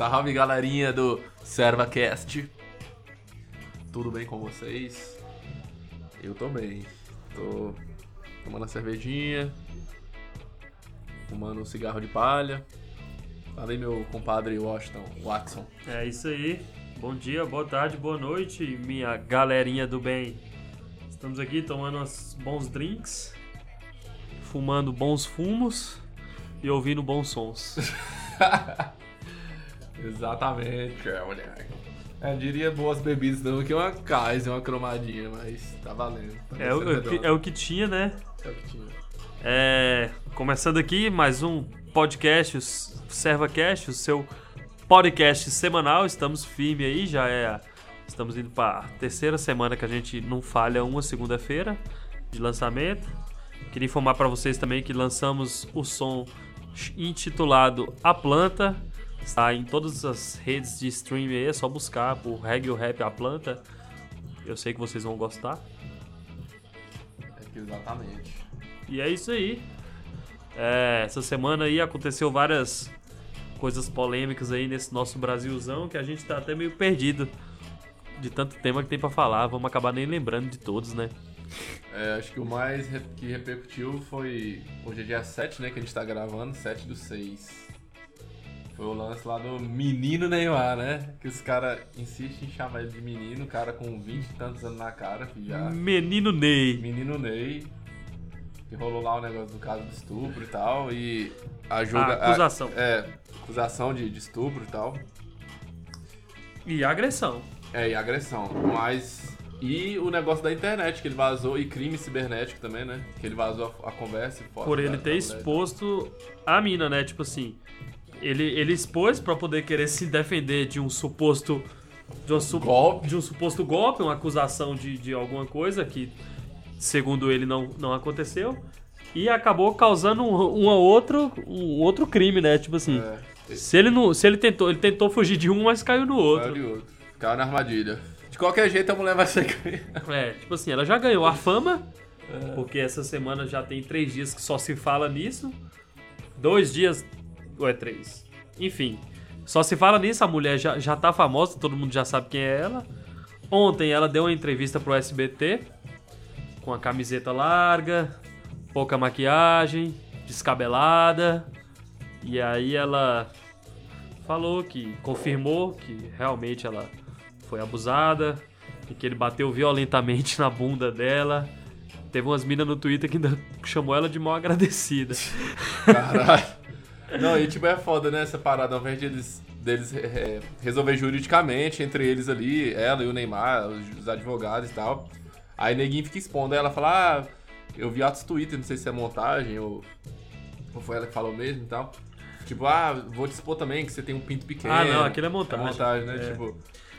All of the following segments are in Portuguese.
Salve galerinha do ServaCast. Tudo bem com vocês? Eu tô bem. Tô tomando uma cervejinha, fumando um cigarro de palha. Falei meu compadre Washington, Watson. É isso aí. Bom dia, boa tarde, boa noite, minha galerinha do bem. Estamos aqui tomando uns bons drinks, fumando bons fumos e ouvindo bons sons. Exatamente, é, mulher. Eu diria boas bebidas não que uma Kaiser, uma cromadinha, mas tá valendo. Tá É o, é que- é o que tinha, né? É o que tinha. É, começando aqui mais um podcast, o ServaCast, o seu podcast semanal. Estamos firme aí, já é. Estamos indo para terceira semana que a gente não falha uma segunda-feira de lançamento. Queria informar para vocês também que lançamos o som intitulado A Planta. Está em todas as redes de streaming aí, é só buscar por Reggae Rap A Planta. Eu sei que vocês vão gostar. Exatamente. E é isso aí. É, essa semana aí aconteceu várias coisas polêmicas aí nesse nosso Brasilzão que a gente tá até meio perdido de tanto tema que tem pra falar. Vamos acabar nem lembrando de todos, né? É, acho que o mais que repercutiu foi. Hoje é dia 7, né? Que a gente tá gravando, 7 do 6. Foi o lance lá do menino Neymar, né? Que os caras insistem em chamar ele de menino, o cara com 20 e tantos anos na cara, já. Menino Ney. Menino Ney. Que rolou lá o negócio do caso do estupro e tal. E a julga. A acusação. a- é, acusação de, de estupro e tal. E agressão. É, e agressão. Mas. E o negócio da internet, que ele vazou, e crime cibernético também, né? Que ele vazou a, a conversa e foto Por ele ter exposto a mina, né? Tipo assim, ele, ele expôs pra poder querer se defender de um suposto. De, uma su- Golpe. de um suposto golpe, uma acusação de, de alguma coisa que, segundo ele, não, não aconteceu. E acabou causando um, um outro, um outro crime, né? Tipo assim, É, se ele não. Se ele tentou. Ele tentou fugir de um, mas caiu no outro. e outro. Caiu na armadilha. De qualquer jeito, a mulher vai ser. É, tipo assim, ela já ganhou a fama, porque essa semana já tem três dias que só se fala nisso. Dois dias. Ou é três? Enfim. Só se fala nisso, a mulher já, já tá famosa, todo mundo já sabe quem é ela. Ontem ela deu uma entrevista pro SBT com a camiseta larga, pouca maquiagem, descabelada. E aí ela falou que confirmou que realmente ela foi abusada e que ele bateu violentamente na bunda dela. Teve umas minas no Twitter que ainda chamou ela de mal agradecida. Caralho. Não, e tipo, é foda, né? Essa parada, ao invés de eles, deles é, resolver juridicamente entre eles ali, ela e o Neymar, os, os advogados e tal. Aí neguinho fica expondo, aí ela fala, ah, eu vi atos Twitter, não sei se é montagem ou, ou foi ela que falou mesmo e tal. Tipo, ah, vou te expor também que você tem um pinto pequeno. Ah, não, aquilo é montagem. montagem, né? É. Tipo.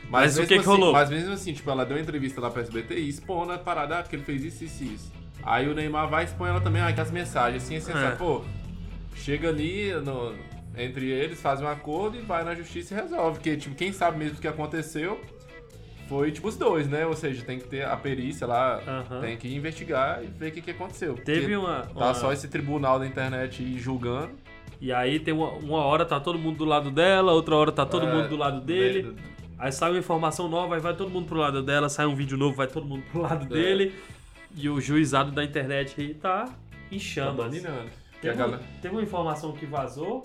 Mas o mesmo que que assim- rolou? Mas mesmo assim, tipo, ela deu uma entrevista lá pra SBT e expondo a parada, ah, porque ele fez isso, isso, isso. Aí o Neymar vai e expõe ela também, ah, que as mensagens, assim, assim, É. assim, pô, chega ali no- entre eles, faz um acordo e vai na justiça e resolve. Porque, tipo, quem sabe mesmo o que aconteceu foi, tipo, os dois, né? Ou seja, tem que ter a perícia lá, Aham. tem que investigar e ver o que, que aconteceu. Teve Porque uma. Tá uma- só esse tribunal da internet julgando. E aí tem uma, uma hora tá todo mundo do lado dela, outra hora tá todo É, mundo do lado dele. Aí sai uma informação nova, aí vai todo mundo pro lado dela, sai um vídeo novo, vai todo mundo pro lado É. dele. E o juizado da internet aí tá em Tá chamas. dominando. Teve, galera- teve uma informação que vazou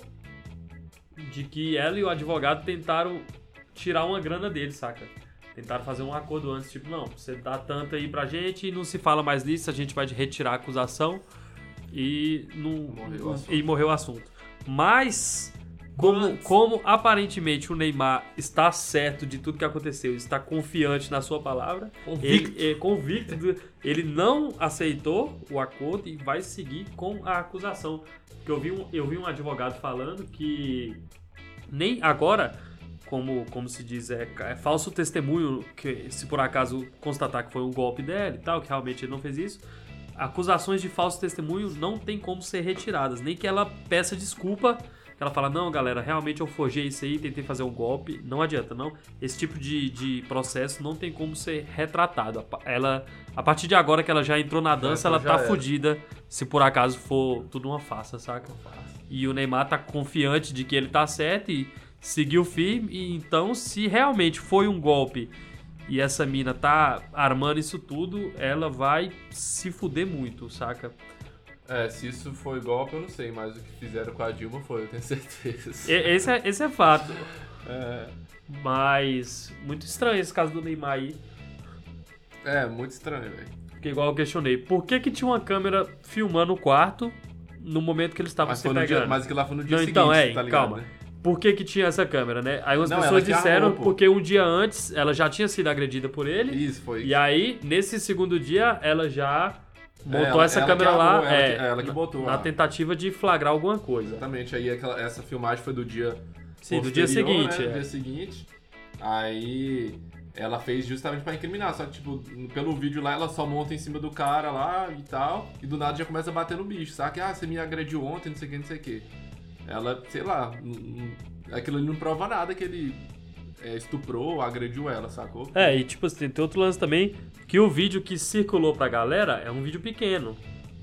de que ela e o advogado tentaram tirar uma grana dele, saca? Tentaram fazer um acordo antes, tipo, não, você dá tanto aí pra gente e não se fala mais nisso, a gente vai retirar a acusação e não Morreu e morreu o assunto. Mas como, como aparentemente o Neymar está certo de tudo que aconteceu, está confiante na sua palavra, Convicto. ele é convicto, do- ele não aceitou o acordo e vai seguir com a acusação. Porque eu vi um, eu vi um advogado falando que nem agora, como, como se diz, é, é falso testemunho, que se por acaso constatar que foi um golpe dela e tal, que realmente ele não fez isso, acusações de falso testemunho não tem como ser retiradas, nem que ela peça desculpa, que ela fala, não, galera, realmente eu forjei isso aí, tentei fazer um golpe, não adianta, não. Esse tipo de, de processo não tem como ser retratado. Ela, a partir de agora que ela já entrou na dança, então ela tá era. fodida se por acaso for tudo uma farsa, saca? E o Neymar tá confiante de que ele tá certo e seguiu firme. E então, se realmente foi um golpe e essa mina tá armando isso tudo, ela vai se fuder muito, saca? É, se isso foi golpe, eu não sei, mas o que fizeram com a Dilma foi, eu tenho certeza. Esse é, esse é fato. É, Mas muito estranho esse caso do Neymar aí. é muito estranho, velho. Porque igual eu questionei, por que que tinha uma câmera filmando o quarto no momento que eles estavam se pegando? dia, mas aquilo lá foi no dia Não, seguinte, então, é, tá ligado, calma. né? Por que que tinha essa câmera, né? Aí umas Não, pessoas que disseram armou, porque um dia antes ela já tinha sido agredida por ele. Isso, foi. E aí, nesse segundo dia, ela já montou ela- essa ela câmera lá é, que- ela que na- botou na lá. tentativa de flagrar alguma coisa. Exatamente, aí aquela- essa filmagem foi do dia Sim, do dia posterior, seguinte, né? é. Do dia seguinte. Aí ela fez justamente pra incriminar, só que tipo, pelo vídeo lá ela só monta em cima do cara lá e tal, e do nada já começa a bater no bicho, sabe? Ah, você me agrediu ontem, não sei o que, não sei o que. Ela, sei lá, aquilo ali não prova nada que ele é, estuprou ou agrediu ela, sacou? É, e tipo assim, tem outro lance também, que o vídeo que circulou pra galera é um vídeo pequeno.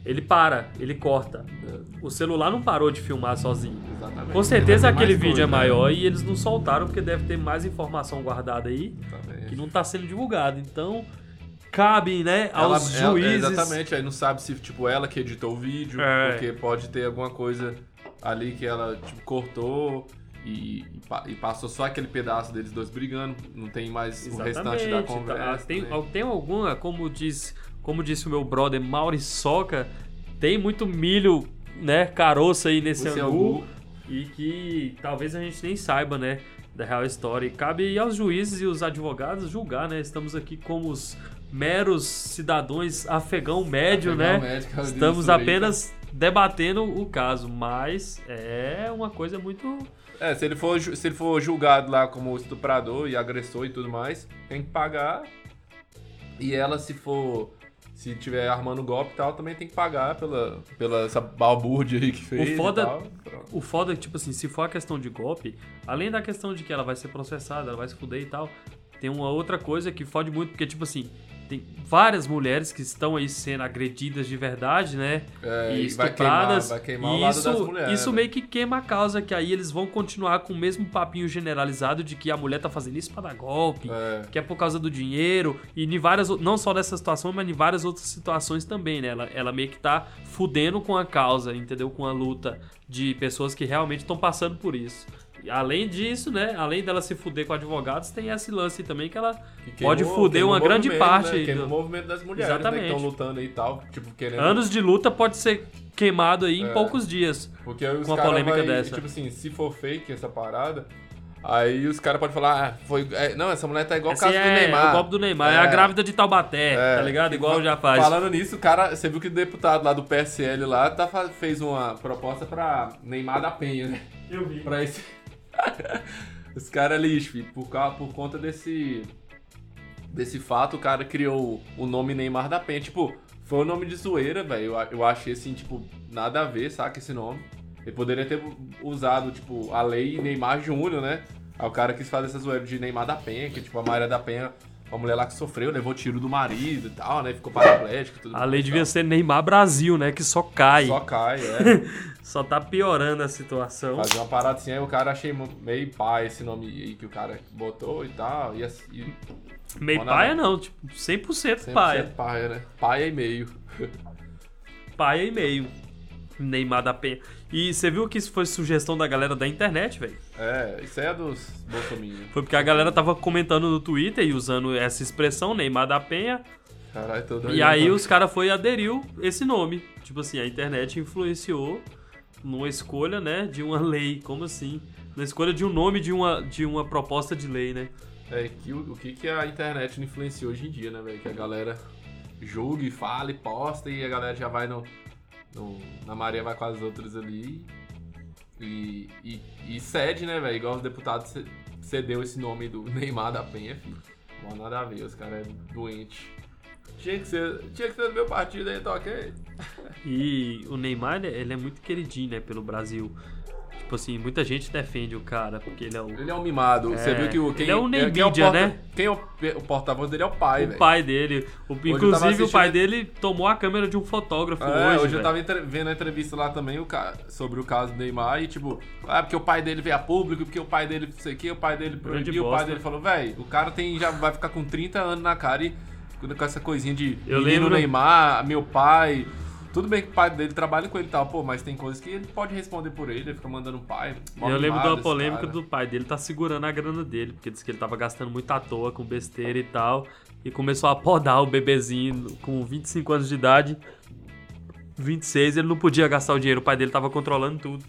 Ele para, ele corta. O celular não parou de filmar sozinho. Exatamente. Com certeza aquele vídeo é coisa, né? maior e eles não soltaram porque deve ter mais informação guardada aí Exatamente. que não tá sendo divulgada. Então, cabe, né, aos ela- juízes. exatamente, aí não sabe se, tipo, ela que editou o vídeo, É. porque pode ter alguma coisa ali que ela, tipo, cortou e, e pa- passou só aquele pedaço deles dois brigando, não tem mais o restante da Exatamente, conversa. tá? Tem, né? tem alguma, como diz, como disse o meu brother Mauri Soca, tem muito milho, né, caroço aí nesse Esse angu angu. e que talvez a gente nem saiba, né, da real história. E cabe aos juízes e os advogados julgar, né? Estamos aqui como os meros cidadãos afegão médio, Afegão né? médio, é Estamos disso aí, apenas debatendo o caso, mas é uma coisa muito É, se ele, for, se ele for julgado lá como estuprador e agressor e tudo mais, tem que pagar. E ela, se for. Se tiver armando golpe e tal, também tem que pagar pela, pela essa balbúrdia aí que fez. e foda-. O foda é que, tipo assim, se for a questão de golpe, além da questão de que ela vai ser processada, ela vai se fuder e tal, tem uma outra coisa que fode muito, porque, tipo assim, tem várias mulheres que estão aí sendo agredidas de verdade, né? É, e e vai estupradas. queimar- vai queimar o e lado isso, das mulheres, isso meio que queima a causa, que aí eles vão continuar com o mesmo papinho generalizado de que a mulher tá fazendo isso pra dar golpe, É. que é por causa do dinheiro, e em várias, o- não só nessa situação, mas em várias outras situações também, né? Ela, ela meio que tá fudendo com a causa, entendeu? Com a luta de pessoas que realmente estão passando por isso. Além disso, né? Além dela se fuder com advogados, tem esse lance também que ela Que queimou- pode fuder uma grande movimento, parte. Né? Queima do- o movimento das mulheres né, que Exatamente. estão lutando aí e tal. Tipo, querendo. Anos de luta pode ser queimado aí em É. poucos dias. Porque aí os com uma cara polêmica vai- dessa. Tipo assim, se for fake essa parada, aí os caras podem falar, ah, foi. é, não, essa mulher tá igual o caso é, do Neymar. é o golpe do Neymar, é, É. a grávida de Taubaté, É. tá ligado? Igual Fa- já faz. Falando nisso, o cara, você viu que o deputado lá do PSL lá tá, fez uma proposta pra Neymar da Penha, né? Eu vi. Pra esse. Os caras lixo, filho. Por, causa- por conta desse. Desse fato, o cara criou o nome Neymar da Penha. Tipo, foi um nome de zoeira, velho. Eu, eu achei assim, tipo, nada a ver, saca? Esse nome. Ele poderia ter usado, tipo, a lei Neymar Júnior, né? Aí o cara quis fazer essa zoeira de Neymar da Penha, que, tipo, a Maria da Penha, uma mulher lá que sofreu, levou tiro do marido e tal, né? Ficou paraplégico e tudo A lei devia ser Neymar Brasil, né? Que só cai. Só cai, é. Só tá piorando a situação. Fazer uma parada assim, aí o cara achei meio pai esse nome aí que o cara botou e tal. E, assim- e Meio paia não, tipo, 100%, 100% paia. paia, né? Paia e meio. Paia e meio. Neymar da Penha. E você viu que isso foi sugestão da galera da internet, velho? É, isso aí é dos bolsominions. Foi porque a galera tava comentando no Twitter e usando essa expressão, Neymar da Penha. Caralho, tô doido. E aí os caras foi e aderiu esse nome. Tipo assim, a internet influenciou numa escolha, né, de uma lei. Como assim? Na escolha de um nome de uma, de uma proposta de lei, né? É, que, o, o que, que a internet influencia hoje em dia, né, velho? Que a galera julga e fala e posta e a galera já vai no. no- na Maria vai com as outras ali. E, e, e cede, né, velho? Igual os deputados ce- cedeu esse nome do Neymar da Penha, filho. Não nada a ver, os caras é doente. Tinha que ser, tinha que ser do meu partido aí, tá ok? E o Neymar, ele é muito queridinho, né, pelo Brasil. Tipo assim, muita gente defende o cara, porque ele é o, Ele é um mimado. Você É, viu que o. Quem, ele é um quem Neymedia, o porta- né? Quem é o, o porta-voz dele é o pai, o velho. pai dele. O- inclusive, o pai dele tomou a câmera de um fotógrafo É, hoje. hoje, eu tava vendo a entrevista lá também o ca- sobre o caso do Neymar e tipo, ah, porque o pai dele veio a público, porque o pai dele não sei o que, o pai dele proibiu, o pai dele falou, velho, o cara tem, já vai ficar com 30 anos na cara e com essa coisinha de Eu menino lembro- Neymar, meu pai. Tudo bem que o pai dele trabalha com ele e tal, pô, mas tem coisas que ele pode responder por ele, ele fica mandando o pai. mó Eu lembro mimado de uma esse polêmica cara. do pai dele tá segurando a grana dele, porque disse que ele tava gastando muito à toa com besteira e tal. E começou a podar o bebezinho com 25 anos de idade. 26, ele não podia gastar o dinheiro, o pai dele tava controlando tudo.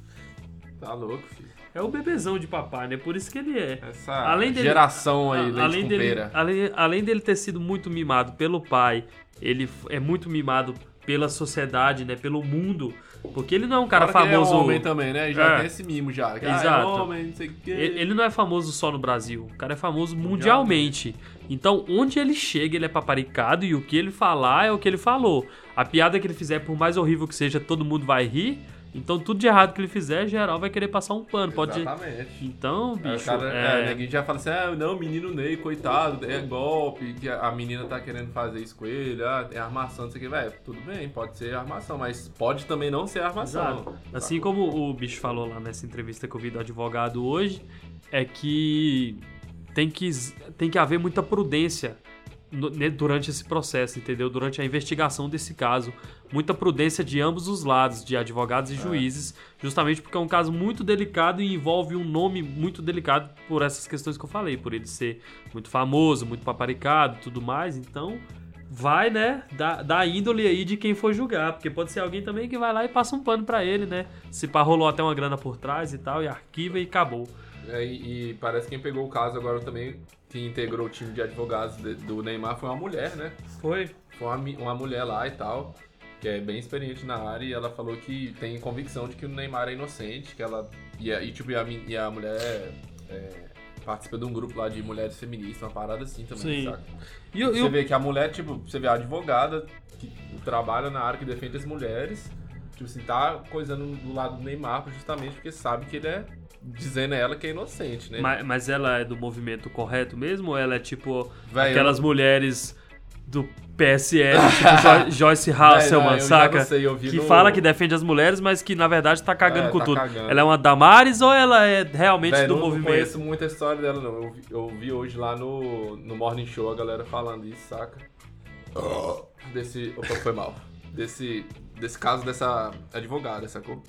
Tá louco, filho. É o bebezão de papai, né? Por isso que ele é. Essa Além dele- geração aí, A- leite além dele, além, além dele ter sido muito mimado pelo pai, ele é muito mimado pela sociedade, né? Pelo mundo. Porque ele não é um cara que ele famoso. É homem também, né? Já É. tem esse mimo já. que, ah, Exato. é homem, não sei o quê. Ele ele não é famoso só no Brasil, o cara é famoso mundialmente. Então, onde ele chega, ele é paparicado e o que ele falar é o que ele falou. A piada que ele fizer, por mais horrível que seja, todo mundo vai rir. Então, tudo de errado que ele fizer, geral vai querer passar um pano. Pode... Exatamente. Então, Aí bicho, cara, é... é, ninguém já fala assim, ah, não, menino Ney, coitado, é golpe, que a menina tá querendo fazer isso com ele, ah, é armação, não sei o que, velho, tudo bem, pode ser armação, mas pode também não ser armação. Exato. Assim como o bicho falou lá nessa entrevista que eu vi do advogado hoje, é que tem que, tem que haver muita prudência né, durante esse processo, entendeu? Durante a investigação desse caso. Muita prudência de ambos os lados, de advogados e juízes, justamente porque é um caso muito delicado e envolve um nome muito delicado por essas questões que eu falei, por ele ser muito famoso, muito paparicado e tudo mais. Então, vai, né, da, da índole aí de quem for julgar, porque pode ser alguém também que vai lá e passa um pano pra ele, né? Se pá, rolou até uma grana por trás e tal, e arquiva e acabou. É, e, e parece que quem pegou o caso agora também, que integrou o time de advogados de- do Neymar, foi uma mulher, né? Foi. Foi uma, uma mulher lá e tal, que é bem experiente na área, e ela falou que tem convicção de que o Neymar é inocente, que ela. E, e, tipo, e a, e a mulher é, participa de um grupo lá de mulheres feministas, uma parada assim também, Sim. saca? E, o- e Você o- vê que a mulher, tipo, você vê a advogada que trabalha na área que defende as mulheres, tipo assim, tá coisando do lado do Neymar justamente porque sabe que ele é dizendo a ela que é inocente, né? mas, mas ela é do movimento correto mesmo? Ou ela é tipo Véi, aquelas eu- mulheres do PSL, tipo Jo- Joyce Hasselman, não, eu saca? não sei, eu que no- fala que defende as mulheres, mas que na verdade tá cagando É, com tá tudo. cagando. Ela é uma Damares ou ela é realmente Véi, do não, não movimento? conheço muito a história dela, não. Eu vi, eu vi hoje lá no, no Morning Show a galera falando isso, saca? Desse. Opa, foi mal. Desse, desse caso dessa advogada, sacou?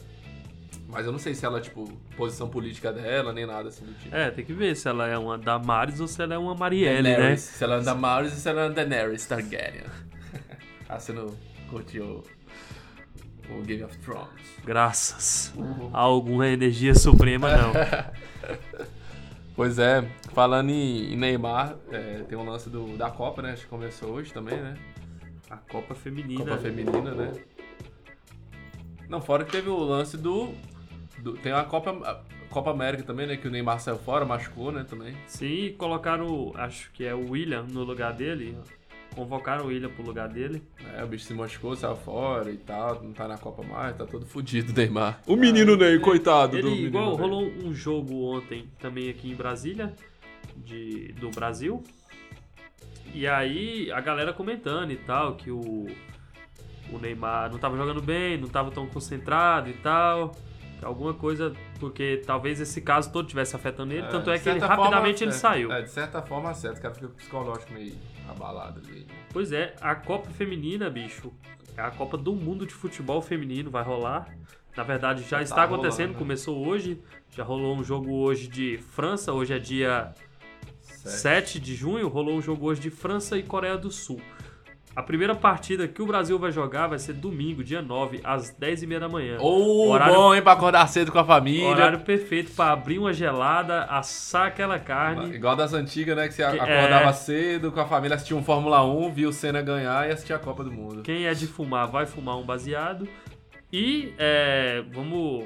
Mas eu não sei se ela, tipo, posição política dela, nem nada assim do tipo. É, tem que ver se ela é uma Damares ou se ela é uma Marielle, Daenerys. né? Se ela anda Maris e se ela anda Daenerys Targaryen. ah, você não curtiu o Game of Thrones? Graças a alguma energia suprema, não. Pois é, falando em, em Neymar, é, tem um lance do, da Copa, né? Acho que começou hoje também, né? A Copa Feminina. Copa Feminina, né? Não, fora que teve o lance do. Do- tem a Copa, a Copa América também, né? Que o Neymar saiu fora, machucou, né? Também. Sim, colocaram, acho que é o William no lugar dele. Convocaram o William pro lugar dele. É, o bicho se machucou, saiu fora e tal, não tá na Copa mais, tá todo fudido o Neymar. O menino Ney, coitado do Ele, menino igual, Ney. rolou um jogo ontem também aqui em Brasília, de, do Brasil. E aí a galera comentando e tal, que o, o Neymar não tava jogando bem, não tava tão concentrado e tal. Alguma coisa, porque talvez esse caso todo tivesse afetando ele, tanto é que ele, certa rapidamente forma, ele é, saiu. É, de certa forma, certo, o cara fica psicológico meio abalado ali. Pois é, a Copa Feminina, bicho, é a Copa do Mundo de Futebol Feminino, vai rolar. Na verdade, já Já está tá acontecendo, rolando, né? começou hoje. Já rolou um jogo hoje de França, hoje é dia Certo. 7 de junho, rolou um jogo hoje de França e Coreia do Sul. A primeira partida que o Brasil vai jogar vai ser domingo, dia 9, às 10h30 da manhã. Ô, Horário- bom, hein, pra acordar cedo com a família. Horário perfeito para abrir uma gelada, assar aquela carne. Igual das antigas, né? Que você Que- acordava é. cedo com a família, assistia um Fórmula 1, via o Senna ganhar e assistia a Copa do Mundo. Quem é de fumar vai fumar um baseado. E é, vamos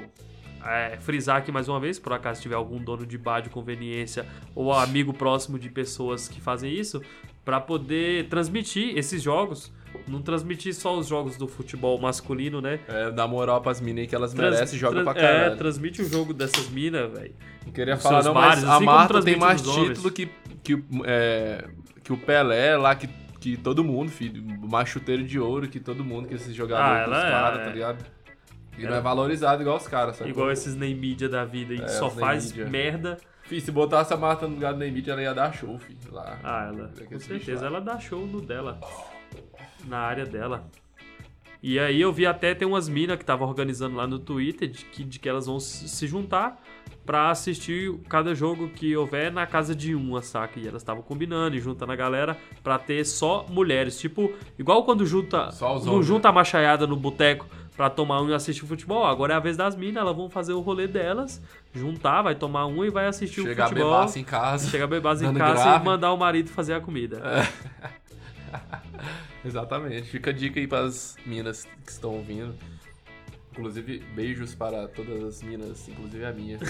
é, frisar aqui mais uma vez, por acaso tiver algum dono de bar de conveniência ou amigo próximo de pessoas que fazem isso, pra poder transmitir esses jogos. Não transmitir só os jogos do futebol masculino, né? É, dá moral pras minas aí que elas Trans- merecem e jogam pra caralho. É, transmite o jogo dessas minas, velho. Não queria Os falar não, mas a assim como Marta tem mais os título que, que, o- é, que o Pelé lá, que, que todo mundo, filho. Mais chuteiro de ouro que todo mundo, que esses jogadores Ah, ela é- caras, é. tá ligado? E não é valorizado igual os caras, sabe? Igual esses nem mídia da vida aí, que É, só os faz merda. Fih, se botasse a Marta no lugar do Neymar, ela ia dar show, filho. Lá. Ah, ela, com certeza, ela dá show no dela. Na área dela. E aí eu vi até tem umas minas que estavam organizando lá no Twitter de que, de que elas vão se juntar pra assistir cada jogo que houver na casa de uma, saca? E elas estavam combinando e juntando a galera pra ter só mulheres. Tipo, igual quando junta. Só os não homens, junta a machaiada no boteco pra tomar um e assistir futebol. Agora é a vez das minas, elas vão fazer o rolê delas, juntar, vai tomar um e vai assistir Chegar o futebol. bebaço em casa. Chegar bebaço em casa grave. e mandar o marido fazer a comida. Exatamente. Fica a dica aí pras minas que estão ouvindo. Inclusive, beijos para todas as minas, inclusive a minha.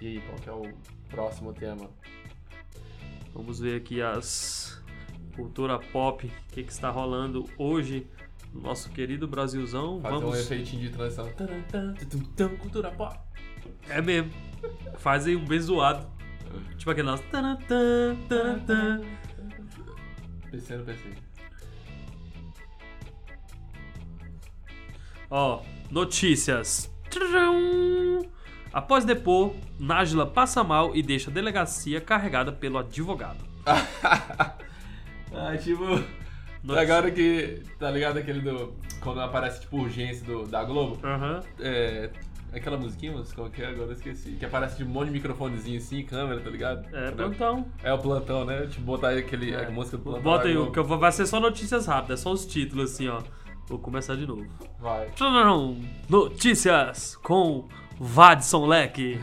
e aí, qual que é o próximo tema? Vamos ver aqui as cultura pop, o que, que está rolando hoje no nosso querido Brasilzão. Fazer um Vamos. efeitinho de transição. Cultura pop. É mesmo. Faz aí um bem zoado. Tipo aquele nosso. PC no PC. Ó, notícias. Após depor, Nájila passa mal e deixa a delegacia carregada pelo advogado. Ah, tipo. Not- Agora que. Tá ligado aquele do. Quando aparece, tipo, urgência do, da Globo? Aham. É. Aquela musiquinha, mas qual que é? Agora eu esqueci. Que aparece de um monte de microfonezinho assim, câmera, tá ligado? É, Quando plantão. É o plantão, né? Tipo, botar aí aquele, É. a música do plantão. Bota aí, o que eu vou- vai ser só notícias rápidas, só os títulos assim, ó. Vou começar de novo. Vai. Notícias com Vadson Leque.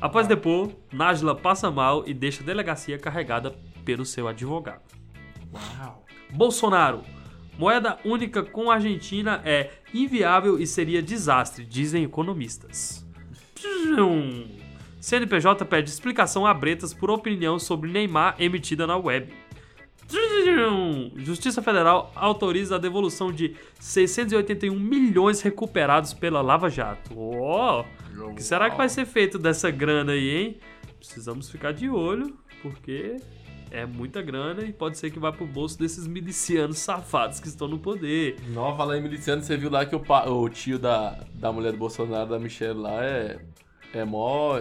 Após depor, Nájila passa mal e deixa a delegacia carregada pelo seu advogado. Uau. Bolsonaro. Moeda única com a Argentina é inviável e seria desastre, dizem economistas. CNPJ pede explicação a Bretas por opinião sobre Neymar emitida na web. Justiça Federal autoriza a devolução de 681 milhões recuperados pela Lava Jato. Ó, o que será que vai ser feito dessa grana aí, hein? Precisamos ficar de olho, porque é muita grana e pode ser que vá pro bolso desses milicianos safados que estão no poder. Nova lá em Miliciano, você viu lá que o, pa- o tio da, da mulher do Bolsonaro, da Michelle lá, é. É mó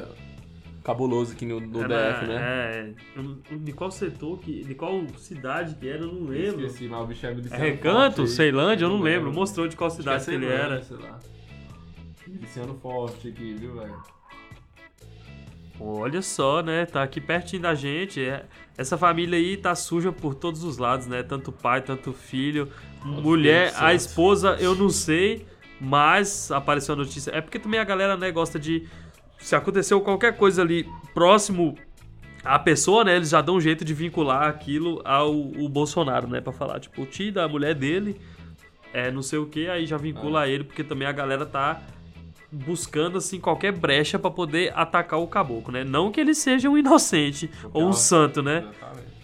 cabuloso aqui no, no Era- DF, né? É, não- de qual setor, que, de qual cidade que era, eu não lembro. Esqueci, mas o bicho é É miliciano. Recanto, forte. Ceilândia, eu não lembro. Mostrou de qual Acho que cidade é que ele era. sei lá. Miliciano forte aqui, viu, velho? Olha só, né? Tá aqui pertinho da gente. É- Essa família aí tá suja por todos os lados, né? Tanto pai, tanto filho. Mulher, Espírito a esposa, eu não sei, mas apareceu a notícia. É porque também a galera, né, gosta de. Se aconteceu qualquer coisa ali próximo à pessoa, né? Eles já dão um jeito de vincular aquilo ao Bolsonaro, né? Pra falar, tipo, o tio da mulher dele é não sei o que, aí já vincula a ele, porque também a galera tá buscando assim qualquer brecha pra poder atacar o caboclo, né? Não que ele seja um inocente ou um santo, né? Exatamente.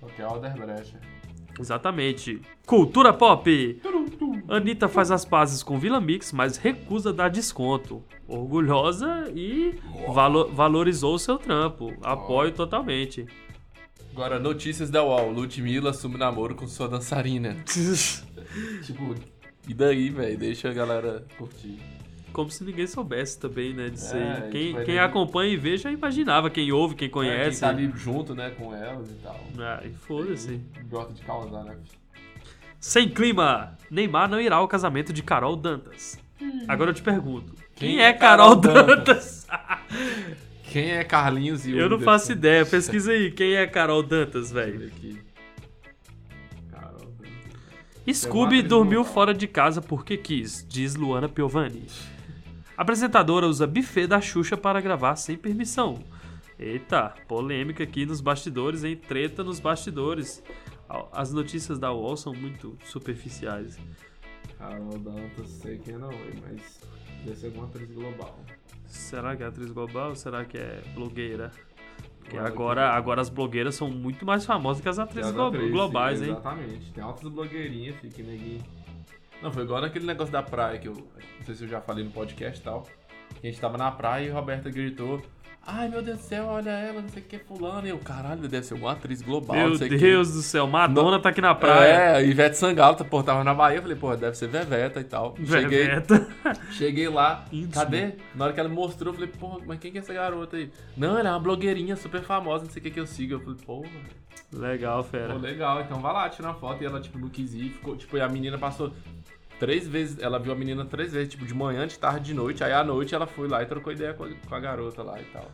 Qualquer Alderbrecht. Exatamente. Cultura pop. Anitta faz as pazes com Vila Mix, mas recusa dar desconto. Orgulhosa e valo- valorizou o seu trampo. Apoio totalmente. Agora, notícias da UOL. Ludmilla assume namoro com sua dançarina. tipo, e daí, velho? Deixa a galera curtir. Como se ninguém soubesse também, né? Disso É, aí. Quem, quem acompanha e vê já imaginava. Quem ouve, quem É, conhece. Quem tá ali junto, né, com elas e tal. Ah, e foda-se. Gosta de causar, né? Sem clima, Neymar não irá ao casamento de Carol Dantas. Agora eu te pergunto: quem, é Carol, Dantas? Quem é Carlinhos e eu não faço ideia. Pesquisa aí, quem é Carol Dantas, velho? Carol. Scooby atriz dormiu fora de casa porque quis, diz Luana Piovani. Apresentadora usa buffet da Xuxa para gravar sem permissão. Eita, polêmica aqui nos bastidores, hein? Treta nos bastidores. As notícias da UOL são muito superficiais. Carol Dantas, sei quem é não, ué, mas deve ser alguma atriz global. Será que é atriz global ou será que é blogueira? Porque agora, agora as blogueiras são muito mais famosas que as atrizes glo atriz, globais, sim, hein? Exatamente. Tem altas blogueirinhas, fica neguinho. Não, foi igual naquele negócio da praia que eu. Não sei se eu já falei no podcast e tal. Que a gente tava na praia e a Roberta gritou. Ai meu Deus do céu, olha ela, não sei o que, fulano. E eu, caralho, deve ser alguma atriz global. Meu não sei o quê." Deus do céu, Madonna tá aqui na praia. É, Ivete Sangalo, pô, tava na Bahia, eu falei, pô, deve ser Veveta e tal. Cheguei, Veveta. cheguei lá, Íntimo. cadê? Na hora que ela mostrou, eu falei, pô, mas quem que é essa garota aí? Não, ela é uma blogueirinha super famosa, não sei o que que eu sigo. Eu falei, pô, Legal, pô, fera. legal, então vai lá, tira uma foto. E ela, tipo, não quis ir, ficou, tipo, e a menina passou três vezes, ela viu a menina três vezes, tipo, de manhã, de tarde, de noite. Aí à noite ela foi lá e trocou ideia com a, com a garota lá e tal.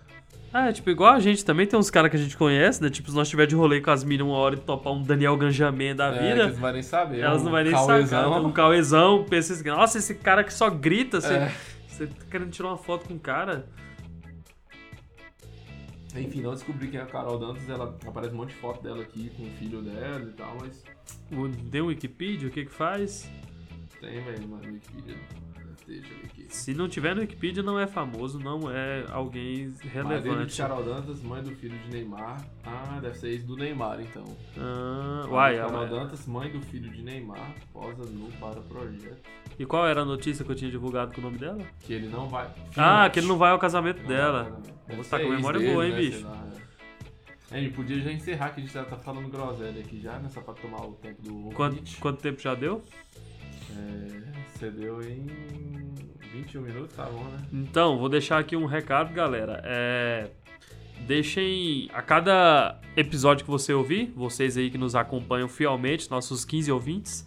Ah, é tipo, igual a gente também tem uns caras que a gente conhece, né? Tipo, se nós tiver de rolê com as minas uma hora e topar um Daniel Ganjamin da É, vida, eles não vão nem saber. elas um não vão nem cauezão. sacar. Um cauezão, pensa assim, nossa, esse cara que só grita, você, É. você tá querendo tirar uma foto com o cara? Enfim, não descobri quem é a Carol Dantas, ela aparece um monte de foto dela aqui com o filho dela e tal, mas Deu um Wikipedia, o que que faz? Tem, velho, Wikipedia. Deixa eu ver aqui. Se não tiver no Wikipedia, não é famoso, não é alguém Marido de relevante. Carol Dantas, mãe do filho de Neymar. Ah, deve ser ex do Neymar, então. Ah, Mãe uai, de Carol ela- Dantas, mãe do filho de Neymar, posa nu para o projeto. E qual era a notícia que eu tinha divulgado com o nome dela? Que ele não vai. Ah, que ele não vai ao casamento Não dela. Você tá com memória dele, boa, hein, né, bicho? lá, é. É, a gente podia já encerrar, que a gente já tá falando groselha aqui já, né? Só pra tomar o tempo do Quanto, quanto tempo já deu? É, em 21 minutos, tá bom, né? Então, vou deixar aqui um recado, galera. É, Deixem a cada episódio que você ouvir, vocês aí que nos acompanham fielmente, nossos 15 ouvintes,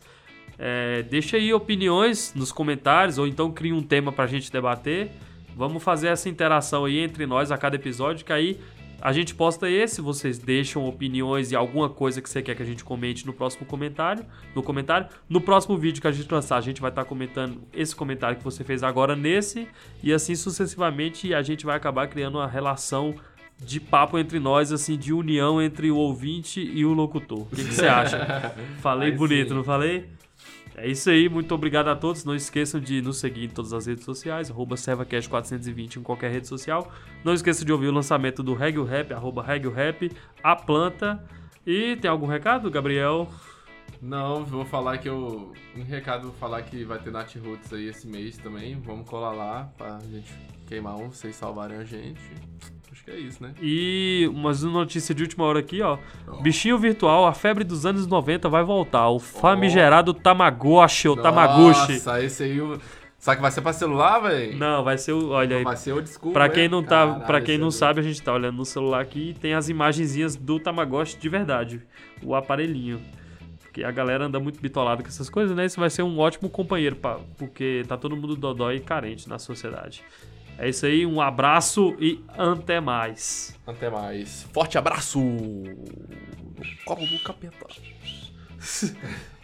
é, aí opiniões nos comentários ou então crie um tema pra gente debater. Vamos fazer essa interação aí entre nós a cada episódio, que aí a gente posta esse, vocês deixam opiniões e alguma coisa que você quer que a gente comente no próximo comentário, no comentário. No próximo vídeo que a gente lançar, a gente vai estar comentando esse comentário que você fez agora nesse e assim sucessivamente a gente vai acabar criando uma relação de papo entre nós, assim, de união entre o ouvinte e o locutor. O que, que você acha? Falei bonito, sim. não falei? É isso aí, muito obrigado a todos. Não esqueçam de nos seguir em todas as redes sociais, arroba ServaCast420 em qualquer rede social. Não esqueça de ouvir o lançamento do Reggae Rap, arroba Rap, a planta. E tem algum recado, Gabriel? Não, vou falar que eu. Um recado, vou falar que vai ter Nat Roots aí esse mês também. Vamos colar lá pra gente queimar um, vocês salvarem a gente. Acho que é isso, né? E umas notícia de última hora aqui, ó. Bichinho virtual, a febre dos anos 90 vai voltar. O famigerado Tamagotchi, ou Tamaguchi. Nossa, esse aí. o- Será que vai ser pra celular, velho? Não, vai ser o. Olha aí. Vai ser old school. Pra né? quem não tá, Caralho, para quem não sabe, a gente tá olhando no celular aqui e tem as imagenzinhas do Tamagotchi de verdade, o aparelhinho. Porque a galera anda muito bitolada com essas coisas, né? Isso vai ser um ótimo companheiro, pra, porque tá todo mundo dodói e carente na sociedade. É isso aí, um abraço e até mais. Até mais. Forte abraço! Copo do capeta.